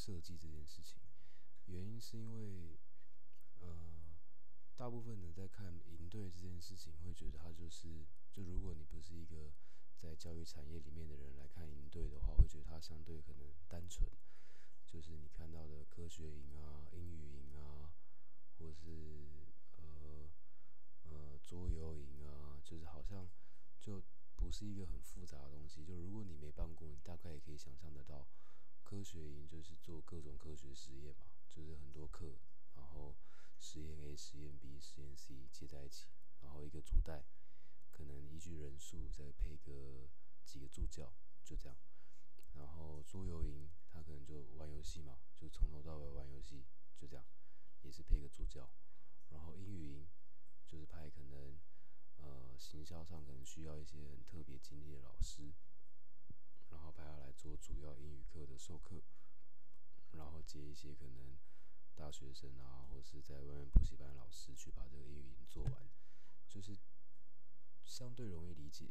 设计这件事情。原因是因为呃。大部分人在看营队这件事情，会觉得它就是，就如果你不是一个在教育产业里面的人来看营队的话，会觉得它相对可能单纯，就是你看到的科学营啊、英语营啊，或是呃呃桌游营啊，就是好像就不是一个很复杂的东西。就如果你没办过，你大概也可以想象得到，科学营就是做各种科学实验嘛，就是很多课。然后实验 A、实验 B、实验 C 接在一起，然后一个主带，可能依据人数再配个几个助教，就这样。然后桌游营，他可能就玩游戏嘛，就从头到尾玩游戏，就这样，也是配个助教。然后英语营就是派可能呃行销上可能需要一些很特别经历的老师，然后派他来做主要英语课的授课，然后接一些可能。大学生啊，或是在外面补习班老师去把这个英语营做完，就是相对容易理解。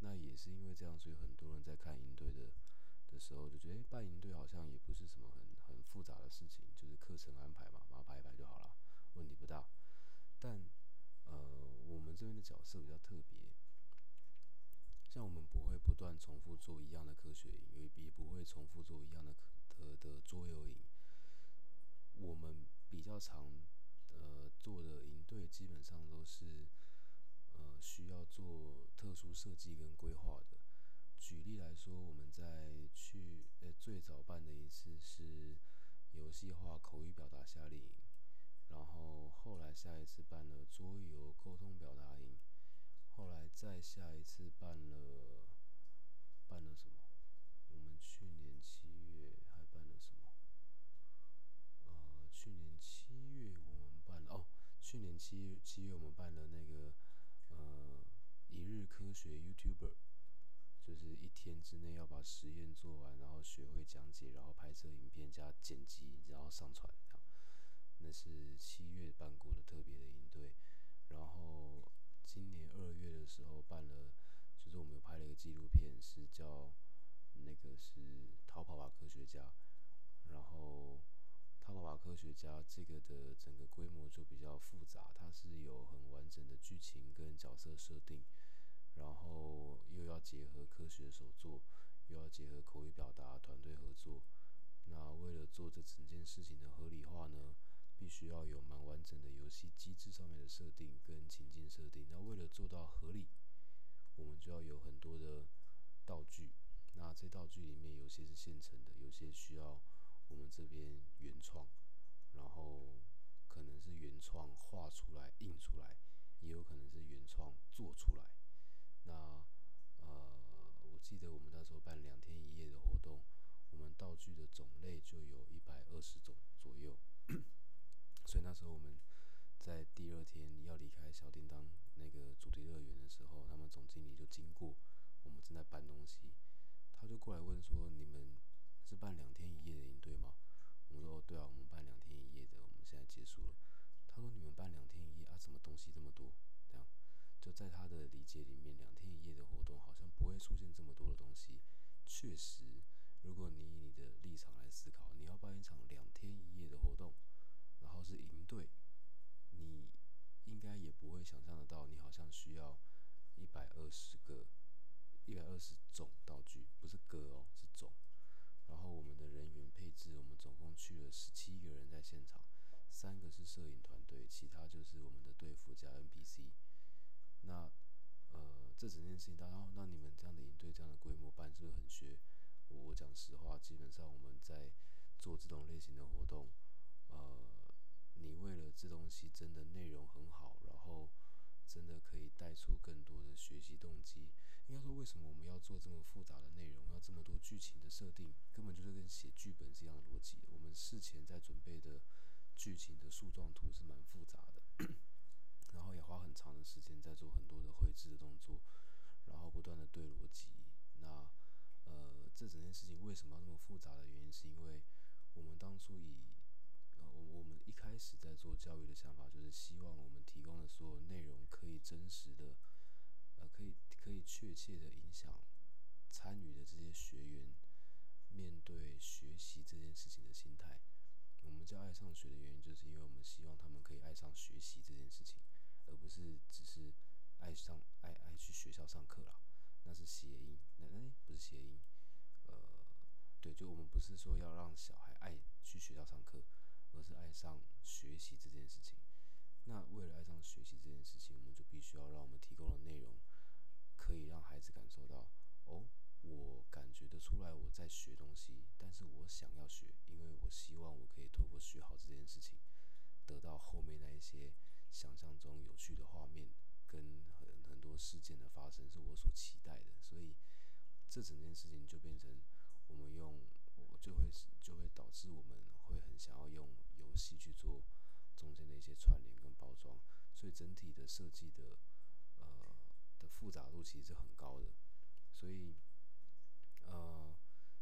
那也是因为这样，所以很多人在看营队的的时候，就觉得哎办营队好像也不是什么很很复杂的事情，就是课程安排嘛，把它排一排就好了，问题不大。但呃，我们这边的角色比较特别，断重复做一样的科学营，也也不会重复做一样的的的桌游营。我们比较常呃做的营队，基本上都是呃需要做特殊设计跟规划的。举例来说，我们在去呃最早办的一次是游戏化口语表达夏令营，然后后来下一次办了桌游沟通表达营，后来再下一次办了办了什么？我们去年七月还办了什么？呃去年七月我们办了哦，去年七七月我们办了那个呃一日科学 YouTuber，就是一天之内要把实验做完，然后学会讲解，然后拍摄影片加剪辑，然后上传。那是七月办过的特别的营队，然后今年二月的时候办了，就我们有拍了一个纪录片，是叫那个是逃跑吧科学家，然后。逃跑吧科学家这个的整个规模就比较复杂，它是有很完整的剧情跟角色设定，然后又要结合科学手作，又要结合口语表达、团队合作。那为了做这整件事情的合理化呢，必须要有蛮完整的游戏机制上面的设定跟情境设定。那为了做到合理，我们就要有很多的道具。那这道具里面有些是现成的，有些需要。我们这边原创，然后可能是原创画出来、印出来，也有可能是原创做出来。那呃，我记得我们那时候办两天一夜的活动，我们道具的种类就有一百二十种左右。所以那时候我们在第二天要离开小叮当那个主题乐园的时候，他们总经理就经过我们正在搬东西，他就过来问说：“你们？”是办两天一夜的营队吗？我们说对啊，我们办两天一夜的，我们现在结束了。他说你们办两天一夜啊，什么东西这么多？这样就在他的理解里面，两天一夜的活动好像不会出现这么多的东西。确实，如果你以你的立场来思考，你要办一场两天一夜的活动，然后是营队，应该也不会想象得到，你好像需要一百二十个、一百二十种道具，不是个哦，是种。然后我们的人员配置，我们总共去了十七个人在现场，三个是摄影团队，其他就是我们的队服加 NPC。那呃，这整件事情，然后那你们这样的营队这样的规模办是不是很绝？我我讲实话，基本上我们在做这种类型的活动，呃，你为了这东西真的内容很好，后，真的可以带出更多的学习动机。应该说，为什么我们要做这么复杂的内容，要这么多剧情的设定，根本就是跟写剧本是一样的逻辑。我们事前在准备的剧情的树状图是蛮复杂的，然后也花很长的时间在做很多的绘制的动作，然后不断的对逻辑。那呃，这整件事情为什么要那么复杂的原因，是因为我们当初以我们一开始在做教育的想法，就是希望我们提供的所有内容可以真实的，呃，可以可以确切的影响参与的这些学员面对学习这件事情的心态。我们叫爱上学的原因，就是因为我们希望他们可以爱上学习这件事情，而不是只是爱上爱爱去学校上课啦。那是谐音，那那、不是谐音，呃，对，就我们不是说要让小孩爱去学校上课。而是爱上学习这件事情。那为了爱上学习这件事情，我们就必须要让我们提供的内容可以让孩子感受到，哦，我感觉得出来我在学东西，但是我想要学，因为我希望我可以透过学好这件事情，得到后面那一些想象中有趣的画面。跟很很多事件的发生是我所期待的，所以这整件事情就变成我们用，我就会就会导致我们会很想要用游戏去做中间的一些串联跟包装，所以整体的设计的呃的复杂度其实是很高的，所以呃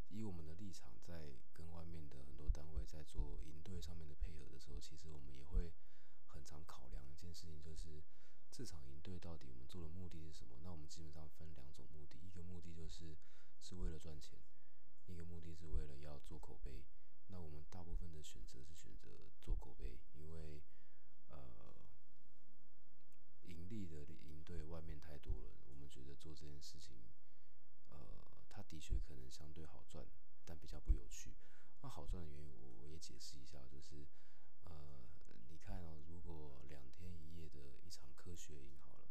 以我们的立场在跟外面的很多单位在做营队上面的配合的时候，其实我们也会很常考量一件事情，就是。这场营队到底我们做的目的是什么？那我们基本上分两种目的，一个目的就是是为了赚钱，一个目的是为了要做口碑。那我们大部分的选择是选择做口碑，因为呃盈利的营队外面太多了，我们觉得做这件事情，呃，它的确可能相对好赚，但比较不有趣。那好赚的原因我我也解释一下，就是呃。你看哦，如果两天一夜的一场科学营好了，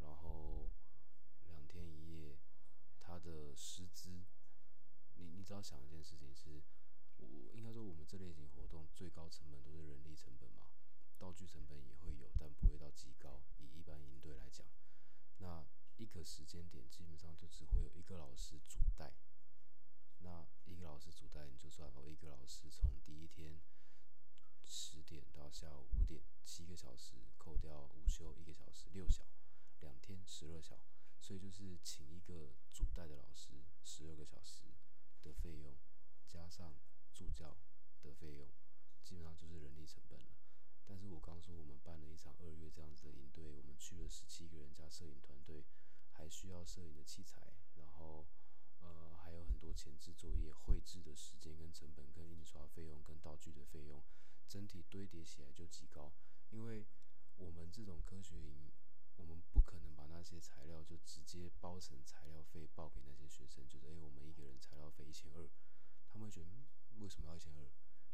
然后两天一夜，他的师资，你你只要想一件事情是，我应该说我们这类型活动最高成本都是人力成本嘛，道具成本也会有，但不会到极高。以一般营队来讲，那一个时间点基本上就只会有一个老师主带，那一个老师主带，你就算哦，一个老师从第一天。十点到下午五点，七个小时，扣掉午休一个小时，六小，两天十二小，所以就是请一个主带的老师十二个小时的费用，加上助教的费用，基本上就是人力成本了。但是我刚说我们办了一场二月这样子的营队，我们去了十七个人加摄影团队，还需要摄影的器材，然后呃还有很多前置作业、绘制的时间跟成本、跟印刷费用、跟道具的费用。整体堆叠起来就极高，因为我们这种科学营，我们不可能把那些材料就直接包成材料费报给那些学生，就是诶，我们一个人材料费一千二，他们觉得为什么要一千二？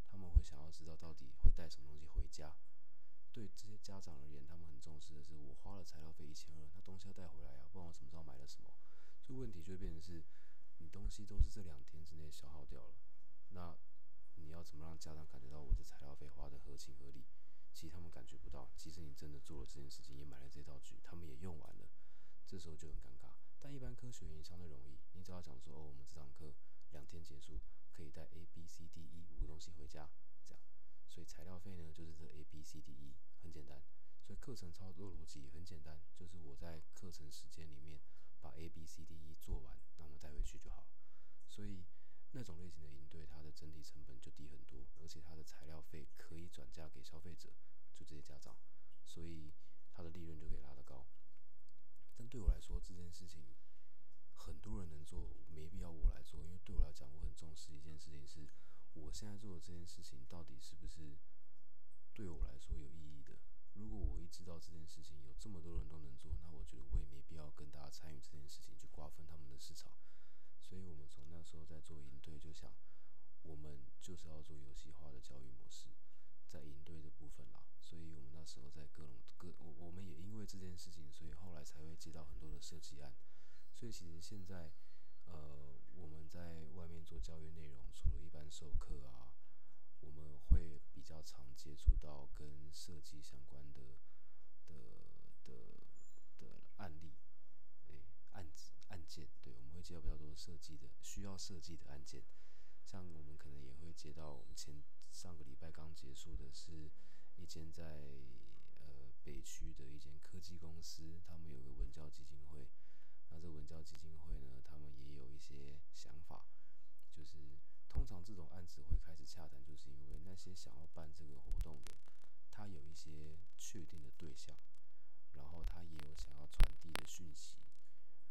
他们会想要知道到底会带什么东西回家。对这些家长而言，他们很重视的是我花了材料费一千二，那东西要带回来啊，不然我怎么知道买了什么？所以问题就会变成是，你东西都是这两天之内消耗掉了，那。你要怎么让家长感觉到我的材料费花的合情合理？其实他们感觉不到。即使你真的做了这件事情，也买了这道具，他们也用完了，这时候就很尴尬。但一般科学营相对容易，你只要讲说哦，我们这堂课两天结束，可以带 A、B、C、D、E 五个东西回家，这样。所以材料费呢，就是这 A、B、C、D、E 很简单。所以课程操作逻辑很简单，就是我在课程时间里面把 A、B、C、D、E 做完，那我带回去就好了。所以。那种类型的营队，它的整体成本就低很多，而且它的材料费可以转嫁给消费者，就这些家长，所以它的利润就可以拉得高。但对我来说，这件事情很多人能做，没必要我来做，因为对我来讲，我很重视一件事情，是我现在做的这件事情到底是不是对我来说有意义的。如果我一知道这件事情有这么多人都能做，那我觉得我也没必要跟大家参与这件事情，去瓜分他们的市场。所以我们从那时候在做营队，就想我们就是要做游戏化的教育模式，在营队的部分啦。所以我们那时候在各种各，我我们也因为这件事情，所以后来才会接到很多的设计案。所以其实现在，呃，我们在外面做教育内容，除了一般授课啊，我们会比较常接触到跟设计相关的的的的案例。哎案子案件，对，我们会接到比较多设计的需要设计的案件，像我们可能也会接到我们前上个礼拜刚结束的是一间在呃北区的一间科技公司，他们有个文教基金会，那这文教基金会呢，一些想法。就是通常这种案子会开始洽谈就是因为那些想要办这个活动的他有一些确定的对象然后他也有想要传递的讯息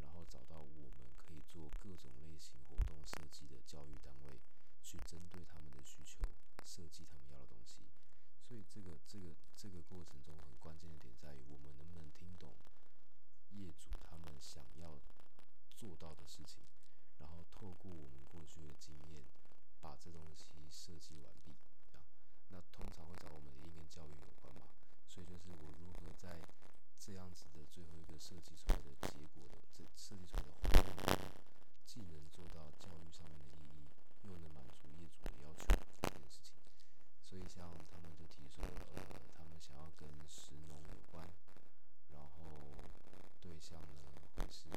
然后找到我们可以做各种类型活动设计的教育单位去针对他们的需求设计他们要的东西。所以这个这个这个过程中很关键的点在于我们能不能听懂业主他们想要做到的事情然后透过我们过去的经验，把这东西设计完毕，这样，那通常会找我们一定跟教育有关嘛，所以就是我如何在这样子的最后一个设计出来的结果的这设计出来的活动，既能做到教育上面的意义，又能满足业主的要求这件事情，所以像他们就提出了，呃，他们想要跟石农有关，然后对象呢会是。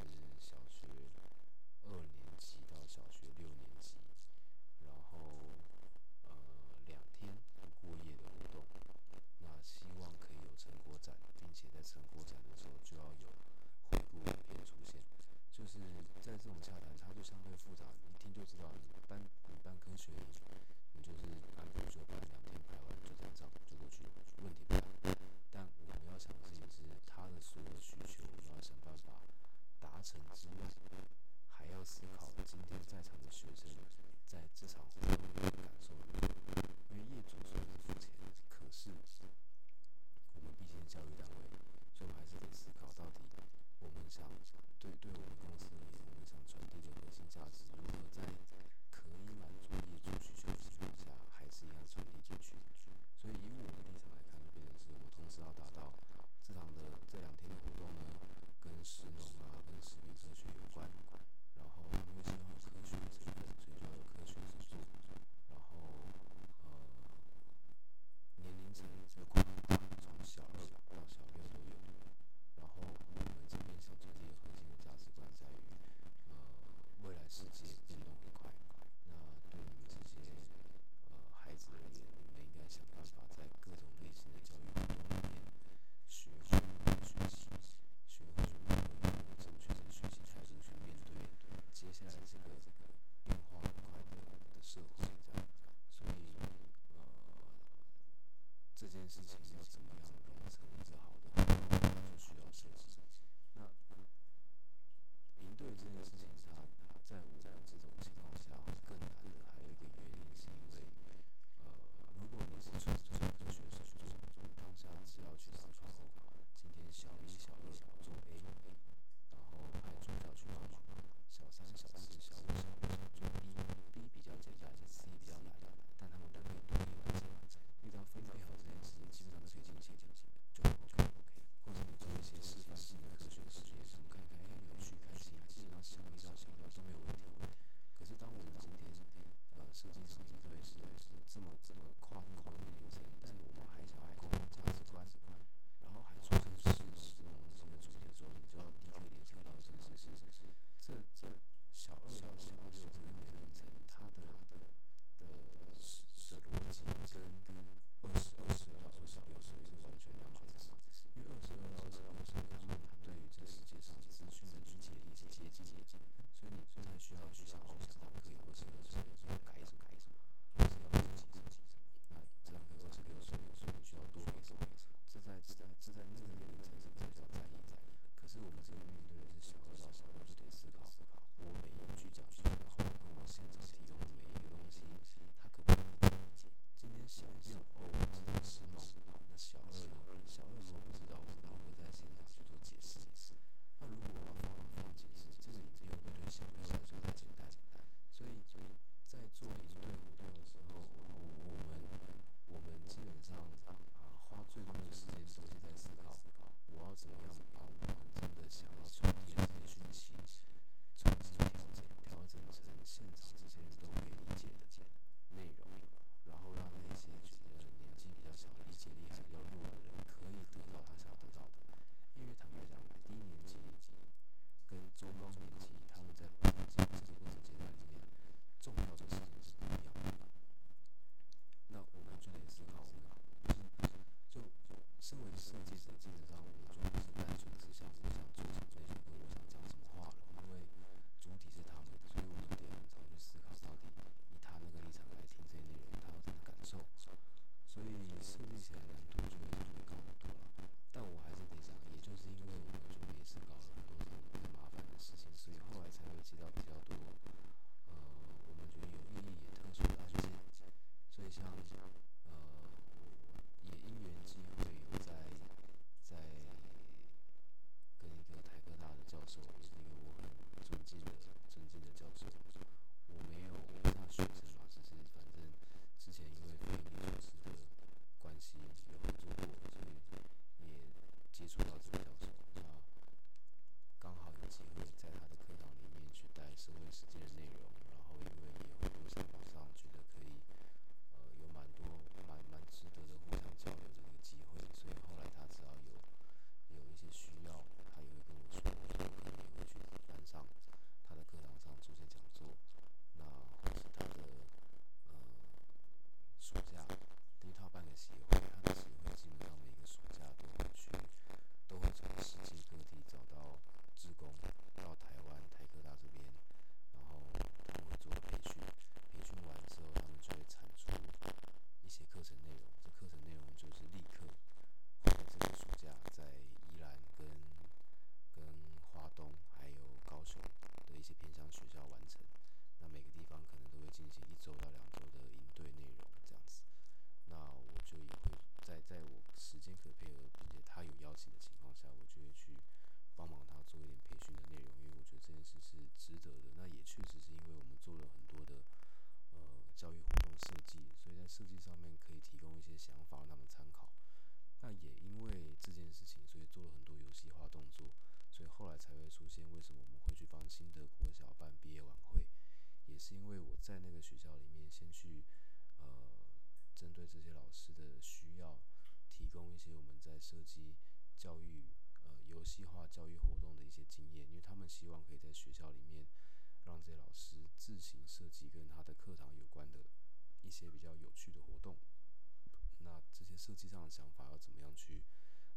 设计上的想法要怎么样去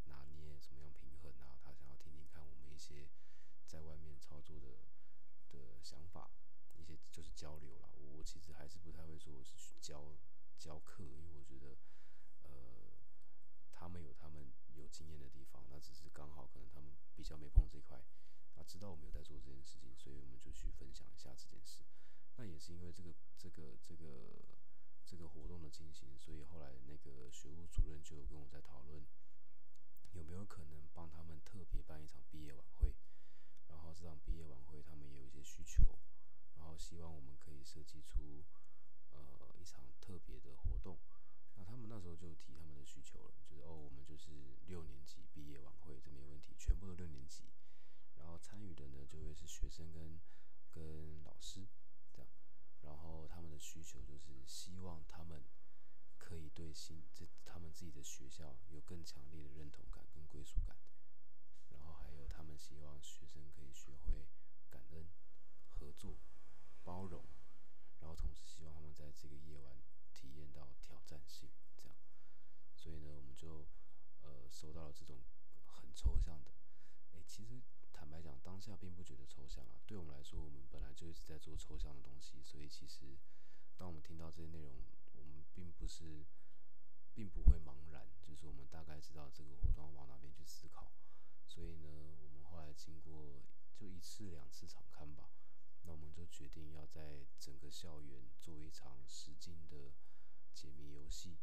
拿捏，怎么样平衡啊？他想要听听看我们一些在外面操作的的想法，一些就是交流了。我其实还是不太会说我是去教教课，因为我觉得呃他们有他们有经验的地方，那只是刚好可能他们比较没碰这块，那知道我们有在做这件事情，所以我们就去分享一下这件事。那也是因为这个这个这个。这个活动的进行，所以后来那个学务主任就跟我在讨论，有没有可能帮他们特别办一场毕业晚会。然后这场毕业晚会他们也有一些需求，然后希望我们可以设计出呃一场特别的活动。那他们那时候就提他们的需求了，就是哦，我们就是六年级毕业晚会，这没问题，全部都六年级。然后参与的呢就会是学生跟跟老师。然后他们的需求就是希望他们可以对新这他们自己的学校有更强烈的认同感跟归属感，然后还有他们希望学生可以学会感恩、合作、包容，然后同时希望他们在这个夜晚体验到挑战性，这样。所以呢，我们就呃收到了这种很抽象的，诶，其实。当下并不觉得抽象啊。对我们来说，我们本来就一直在做抽象的东西，所以其实当我们听到这些内容，我们并不是，并不会茫然，就是我们大概知道这个活动往哪边去思考。所以呢，我们后来经过就一次两次场刊吧，那我们就决定要在整个校园做一场实境的解谜游戏。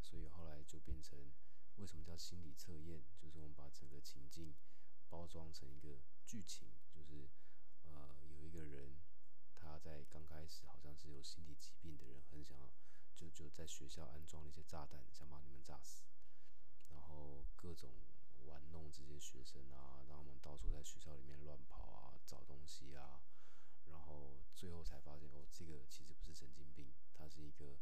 所以后来就变成为什么叫心理测验？就是我们把整个情境。包装成一个剧情，就是呃，有一个人，他在刚开始好像是有心理疾病的人，很想要就就在学校安装了一些炸弹，想把你们炸死，然后各种玩弄这些学生啊，让他们到处在学校里面乱跑啊，找东西啊，然后最后才发现哦，这个其实不是神经病，他是一个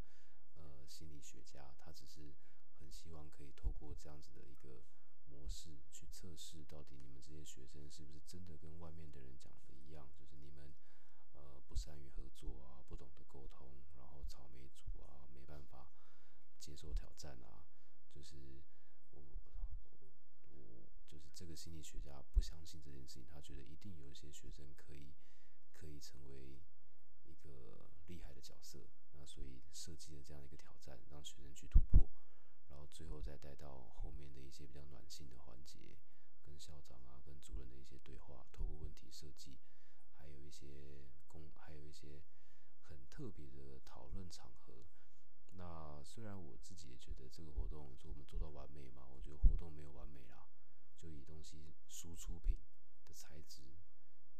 呃心理学家，他只是很希望可以透过这样子的一个。模式去测试，到底你们这些学生是不是真的跟外面的人讲的一样？就是你们，呃，不善于合作啊，不懂得沟通，然后草莓族啊，没办法接受挑战啊。就是我，我就是这个心理学家不相信这件事情，他觉得一定有一些学生可以可以成为一个厉害的角色，那所以设计了这样一个挑战，让学生去突破。然后最后再带到后面的一些比较暖心的环节，跟校长啊、跟主任的一些对话，透过问题设计，还有一些公，还有一些很特别的讨论场合。那虽然我自己也觉得这个活动说我们做到完美嘛，我觉得活动没有完美啦，就以东西输出品的材质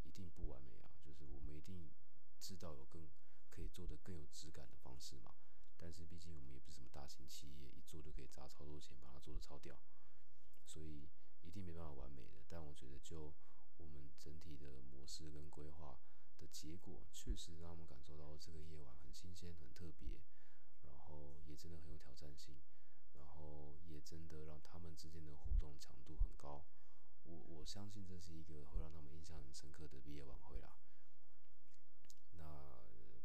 一定不完美啊，就是我们一定知道有更可以做的更有质感的方式嘛。但是毕竟我们也不是什么大型企业，一做就可以砸超多钱把它做的超屌，所以一定没办法完美的。但我觉得就我们整体的模式跟规划的结果，确实让我们感受到这个夜晚很新鲜、很特别，然后也真的很有挑战性，然后也真的让他们之间的互动强度很高。我我相信这是一个会让他们印象很深刻的毕业晚会啦。那。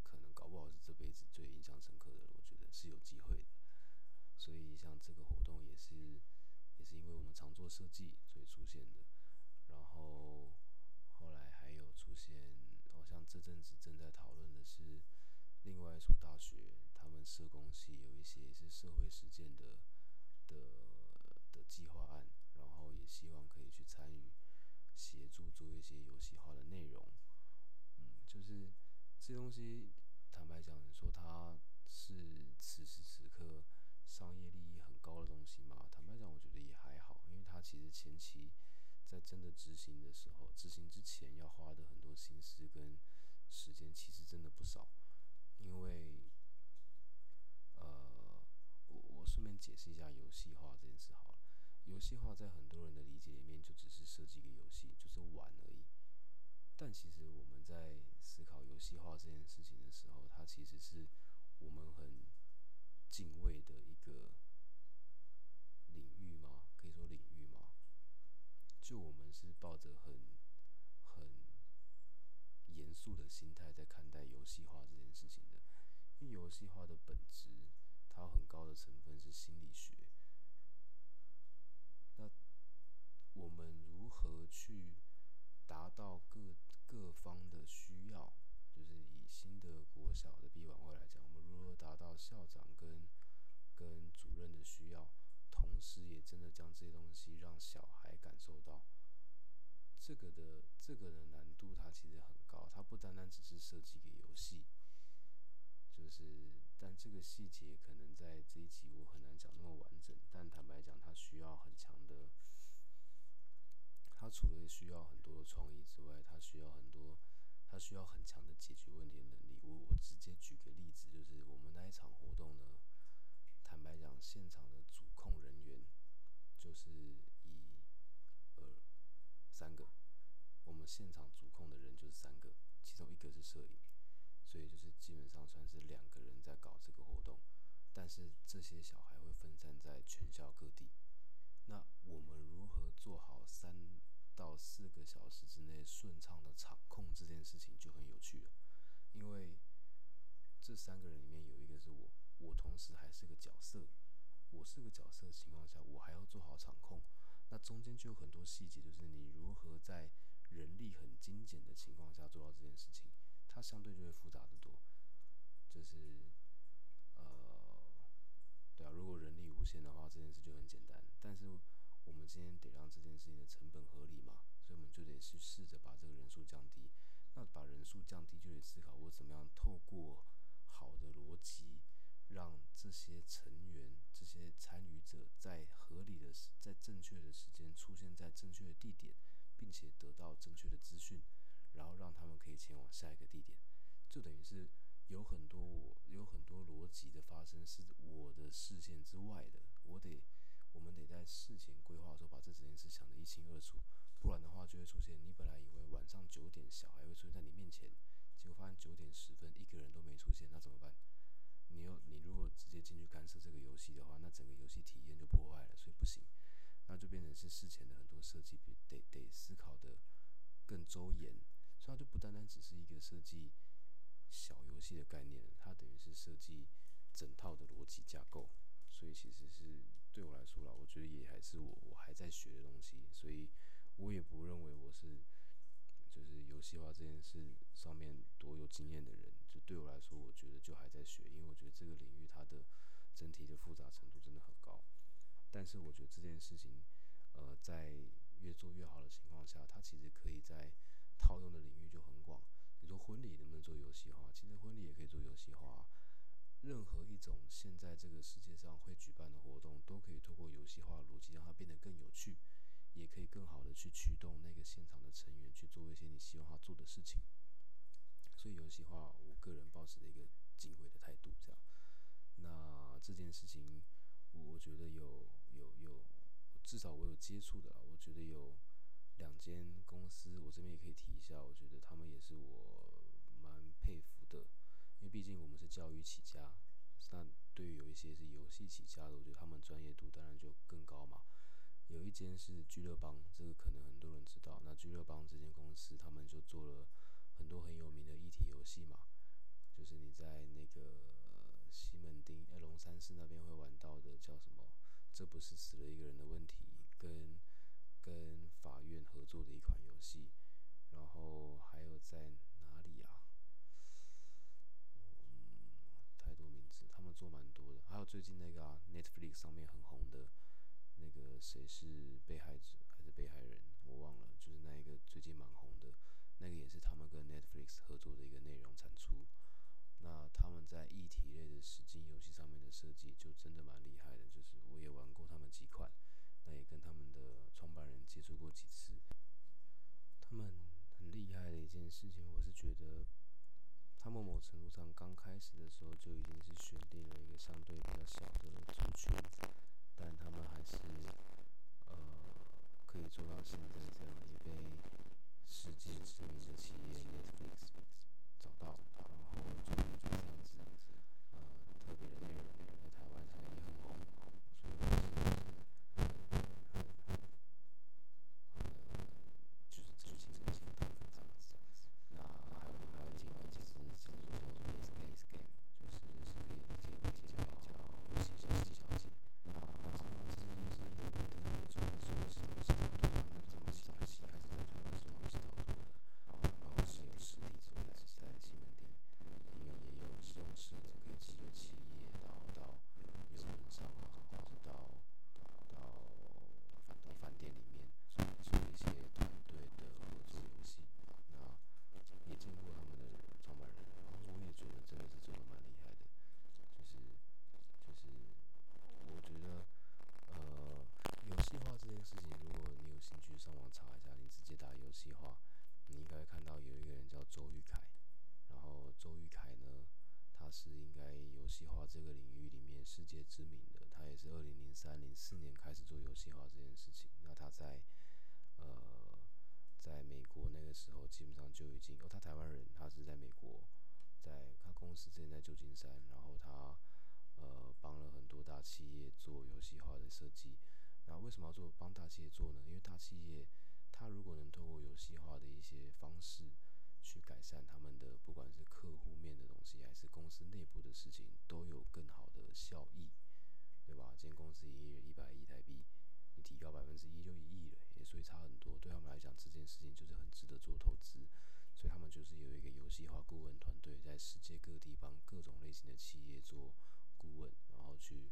可能搞不好是这辈子最印象深刻的，我觉得是有机会的。所以像这个活动也是，也是因为我们常做设计，所以出现的。然后后来还有出现，好像这阵子正在讨论的是另外一所大学，他们社工系有一些是社会实践的的的计划案，然后也希望可以去参与协助做一些游戏化的内容。嗯，就是这东西。坦白讲，你说它是此时此刻商业利益很高的东西吗？坦白讲，我觉得也还好，因为它其实前期在真的执行的时候，执行之前要花的很多心思跟时间，其实真的不少。因为，呃，我我顺便解释一下游戏化这件事好了。游戏化在很多人的理解里面，就只是设计一个游戏，就是玩而已。但其实我们在思考游戏化这件事情的时候，它其实是我们很敬畏的一个领域吗？可以说领域吗？就我们是抱着很很严肃的心态在看待游戏化这件事情的，因为游戏化的本质，它很高的成分是心理学。那我们如何去达到各各方的需要？就是以新的国小的 B 晚会来讲，我们如何达到校长跟跟主任的需要，同时也真的将这些东西让小孩感受到。这个的这个的难度，它其实很高，它不单单只是设计一个游戏，就是但这个细节可能在这一集我很难讲那么完整。但坦白讲，它需要很强的，它除了需要很多的创意之外，它需要很多，它需要很强的解决问题的能力。我我直接举个例子，就是我们那一场活动呢，坦白讲，现场的主控人员就是、三个，我们现场主控的人就是三个，其中一个是摄影，所以就是基本上算是两个人在搞这个活动。但是这些小孩会分散在全校各地，那我们如何做好三到四个小时之内顺畅的场控这件事情就很有趣了。因为这三个人里面有一个是我，我同时还是个角色，我是个角色的情况下，我还要做好场控。那中间就有很多细节，就是你如何在人力很精简的情况下做到这件事情，它相对就会复杂的多。就是，呃，对啊，如果人力无限的话，这件事就很简单。但是我们今天得让这件事情的成本合理嘛，所以我们就得去试着把这个人数降低。那把人数降低，就得思考我怎么样透过好的逻辑。让这些成员、这些参与者在合理的、在正确的时间出现在正确的地点，并且得到正确的资讯，然后让他们可以前往下一个地点，就等于是有很多我有很多逻辑的发生是我的视线之外的，我得我们得在事前规划的时候把这整件事想得一清二楚，不然的话就会出现你本来以为晚上九点小孩会出现在你面前，结果发现九点十分一个人都没出现，那怎么办？你又你如果直接进去干涉这个游戏的话，那整个游戏体验就破坏了，所以不行。那就变成是事前的很多设计得得思考的更周延，所以它就不单单只是一个设计小游戏的概念，它等于是设计整套的逻辑架构。所以其实是对我来说啦，我觉得也还是我我还在学的东西，所以我也不认为我是。就是游戏化这件事上面多有经验的人，就对我来说，我觉得就还在学，因为我觉得这个领域它的整体的复杂程度真的很高。但是我觉得这件事情，呃，在越做越好的情况下，它其实可以在套用的领域就很广。你说婚礼能不能做游戏化？其实婚礼也可以做游戏化。任何一种现在这个世界上会举办的活动，都可以通过游戏化逻辑让它变得更有趣。也可以更好的去驱动那个现场的成员去做一些你希望他做的事情。所以游戏化，我个人保持的一个敬畏的态度，这样。那这件事情，我我觉得有有有，至少我有接触的，我觉得有两间公司，我这边也可以提一下，我觉得他们也是我蛮佩服的，因为毕竟我们是教育起家，那对于有一些是游戏起家的，我觉得他们专业度当然就更高嘛。有一间是聚乐邦，这个可能很多人知道。那聚乐邦这间公司，他们就做了很多很有名的议题游戏嘛，就是你在那个西门町、哎龙山寺那边会玩到的，叫什么？这不是死了一个人的问题，跟跟法院合作的一款游戏。然后还有在哪里呀？嗯，太多名字，他们做蛮多的。还有最近那个啊 Netflix 上面很红的。那个谁是被害者还是被害人，我忘了。就是那一个最近蛮红，那个也是他们跟 Netflix 合作的一个内容产出。那他们在议题类的实境游戏上面的设计就真的蛮厉害的，就是我也玩过他们几款，那也跟他们的创办人接触过几次。他们很厉害的一件事情，我是觉得他们某程度上刚开始的时候就已经是选定了一个相对比较小的族群。但他们还是，呃，可以做到现在这样，也被世界知名的企业 Netflix 找到，然后就就这样子，呃，特别的内容在台湾上也很红，所以我是很很很哦，他台湾人，他是在美国，在他公司之前在旧金山，然后他呃帮了很多大企业做游戏化的设计。那为什么要做帮大企业做呢？因为大企业它如果能透过游戏化的一些方式去改善他们的不管是客户面的东西，还是公司内部的事情，都有更好的效益，对吧？今天公司营业额一百亿台币，你提高百分之一就一亿了，也所以差很多。对他们来讲，这件事情就是很值得做投资，所以他们就是有一个游戏化顾问团队，在世界各地帮各种类型的企业做顾问，然后去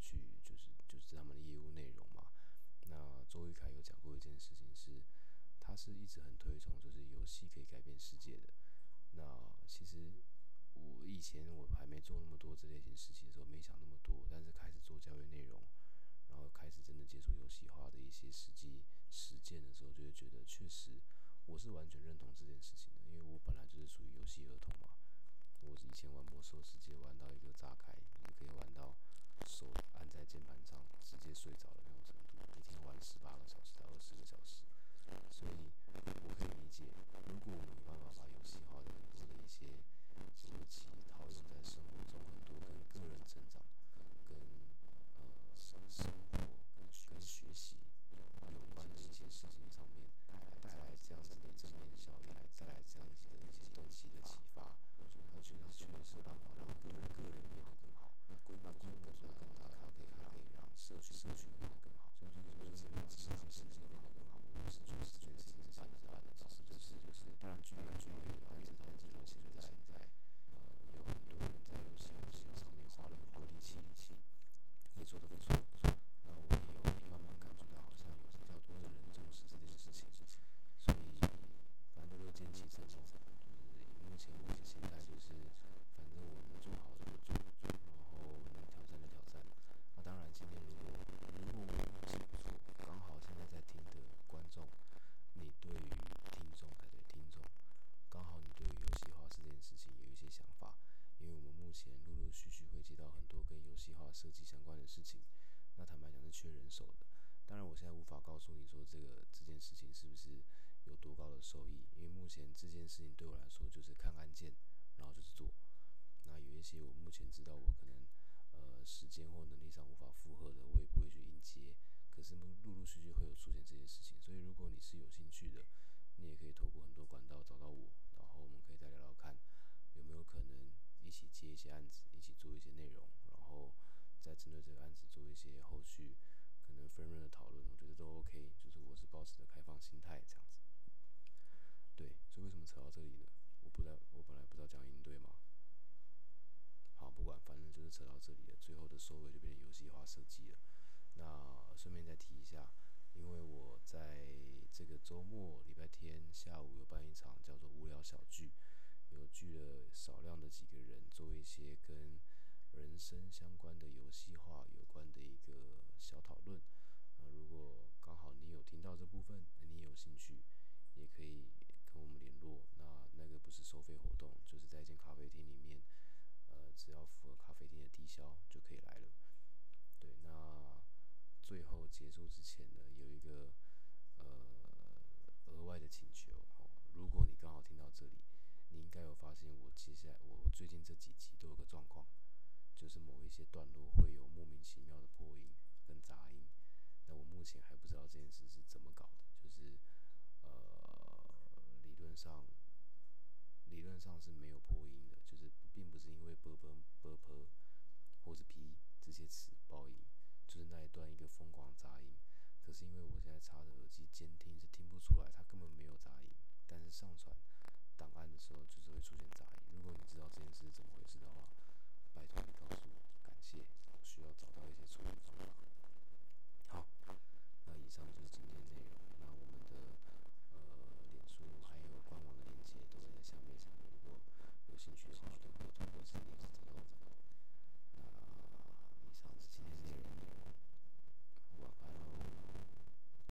去就是就是他们的业务内容嘛。那周玉凯有讲过一件事情是，他是一直很推崇就是游戏可以改变世界的。那其实我以前我还没做那么多这类型事情的时候，没想那么多，但是开始做教育内容，然后开始真的接触游戏化的一些实际实践的时候，就会觉得确实我是完全认同这件事情的，因为我本来就是属于游戏儿童嘛。我以前玩魔兽世界玩到一个炸开，就可以玩到手按在键盘上直接睡着的那种程度，一天玩十八个小时到二十个小时。所以我可以理解，如果我没办法把游戏化的很多的一些逻辑套用在生活中，很多跟个人成长、跟呃生活、跟跟学习有关的一些事情上面，带来这样子的正面效应，带来这样子的一些东西的启发，我觉得确实确实是办法让个人个人变得更好，那规模规模做得更大，它可以还可以让社区社区变得更好，所以说就是让市场世界变得更好。是觉得是觉得自己是办的是办的，只是就是就是当然剧剧剧然后一直到这种现在现在呃有很多人在游戏游戏上面花了很多力气力气，也做得不错不错。那我也有慢慢感觉到好像有比较多的人重视这件事情，所以反正就坚持自己，就是目前我的心态就是反正我能做好就做，然后能挑战就挑战。那当然今天如果如果我记不错，刚好现在在听的观众，你对于听众哎对听众，刚好你对于游戏化这件事情有一些想法，因为我们目前陆陆续续会接到很多跟游戏化设计相关的事情，那坦白讲是缺人手的。当然我现在无法告诉你说这个这件事情是不是有多高的收益，因为目前这件事情对我来说就是看案件，然后就是做。那有一些我目前知道我可能呃时间或能力上无法负荷的，我也不会去应接。可是陆陆续续会有出现这些事情，所以如果你是有兴趣的，你也可以透过很多管道找到我，然后我们可以再聊聊看，有没有可能一些案子，一起做一些内容，然后再针对这个案子做一些后续可能分润的讨论，我觉得都 OK。就是我是保持着开放心态这样子。对，所以为什么扯到这里呢？我不在，我本来不知道讲应对嘛。好，不管，反正就是扯到这里了，最后的收尾就变成游戏化设计了。那顺便再提一下，因为我在这个周末礼拜天下午有办一场叫做“无聊小聚”，有聚了少量的几个人做一些跟人生相关的游戏化有关的一个小讨论。如果刚好你有听到这部分你有兴趣也可以跟我们联络。那那个不是收费活动就是在一间咖啡厅里面呃只要符合咖啡厅的低消就可以来了。对那最后结束之前呢你应该有发现我接下来，我最近这几集都有个状况，就是某一些段落会有莫名其妙的破音跟杂音，那我目前还不知道这件事是怎么搞的，就是呃理论上理论上是没有破音的，就是并不是因为 b b b 或者 “p” 这些词爆音，就是那一段一个疯狂杂音。可是因为我现在插着耳机监听，是听不出来，它根本没有杂音，但是上传。档案的时候，就是会出现杂音。如果你知道这件事是怎么回事的话，拜托你告诉我，感谢。我需要找到一些处理方法。好，那以上就是今天内容。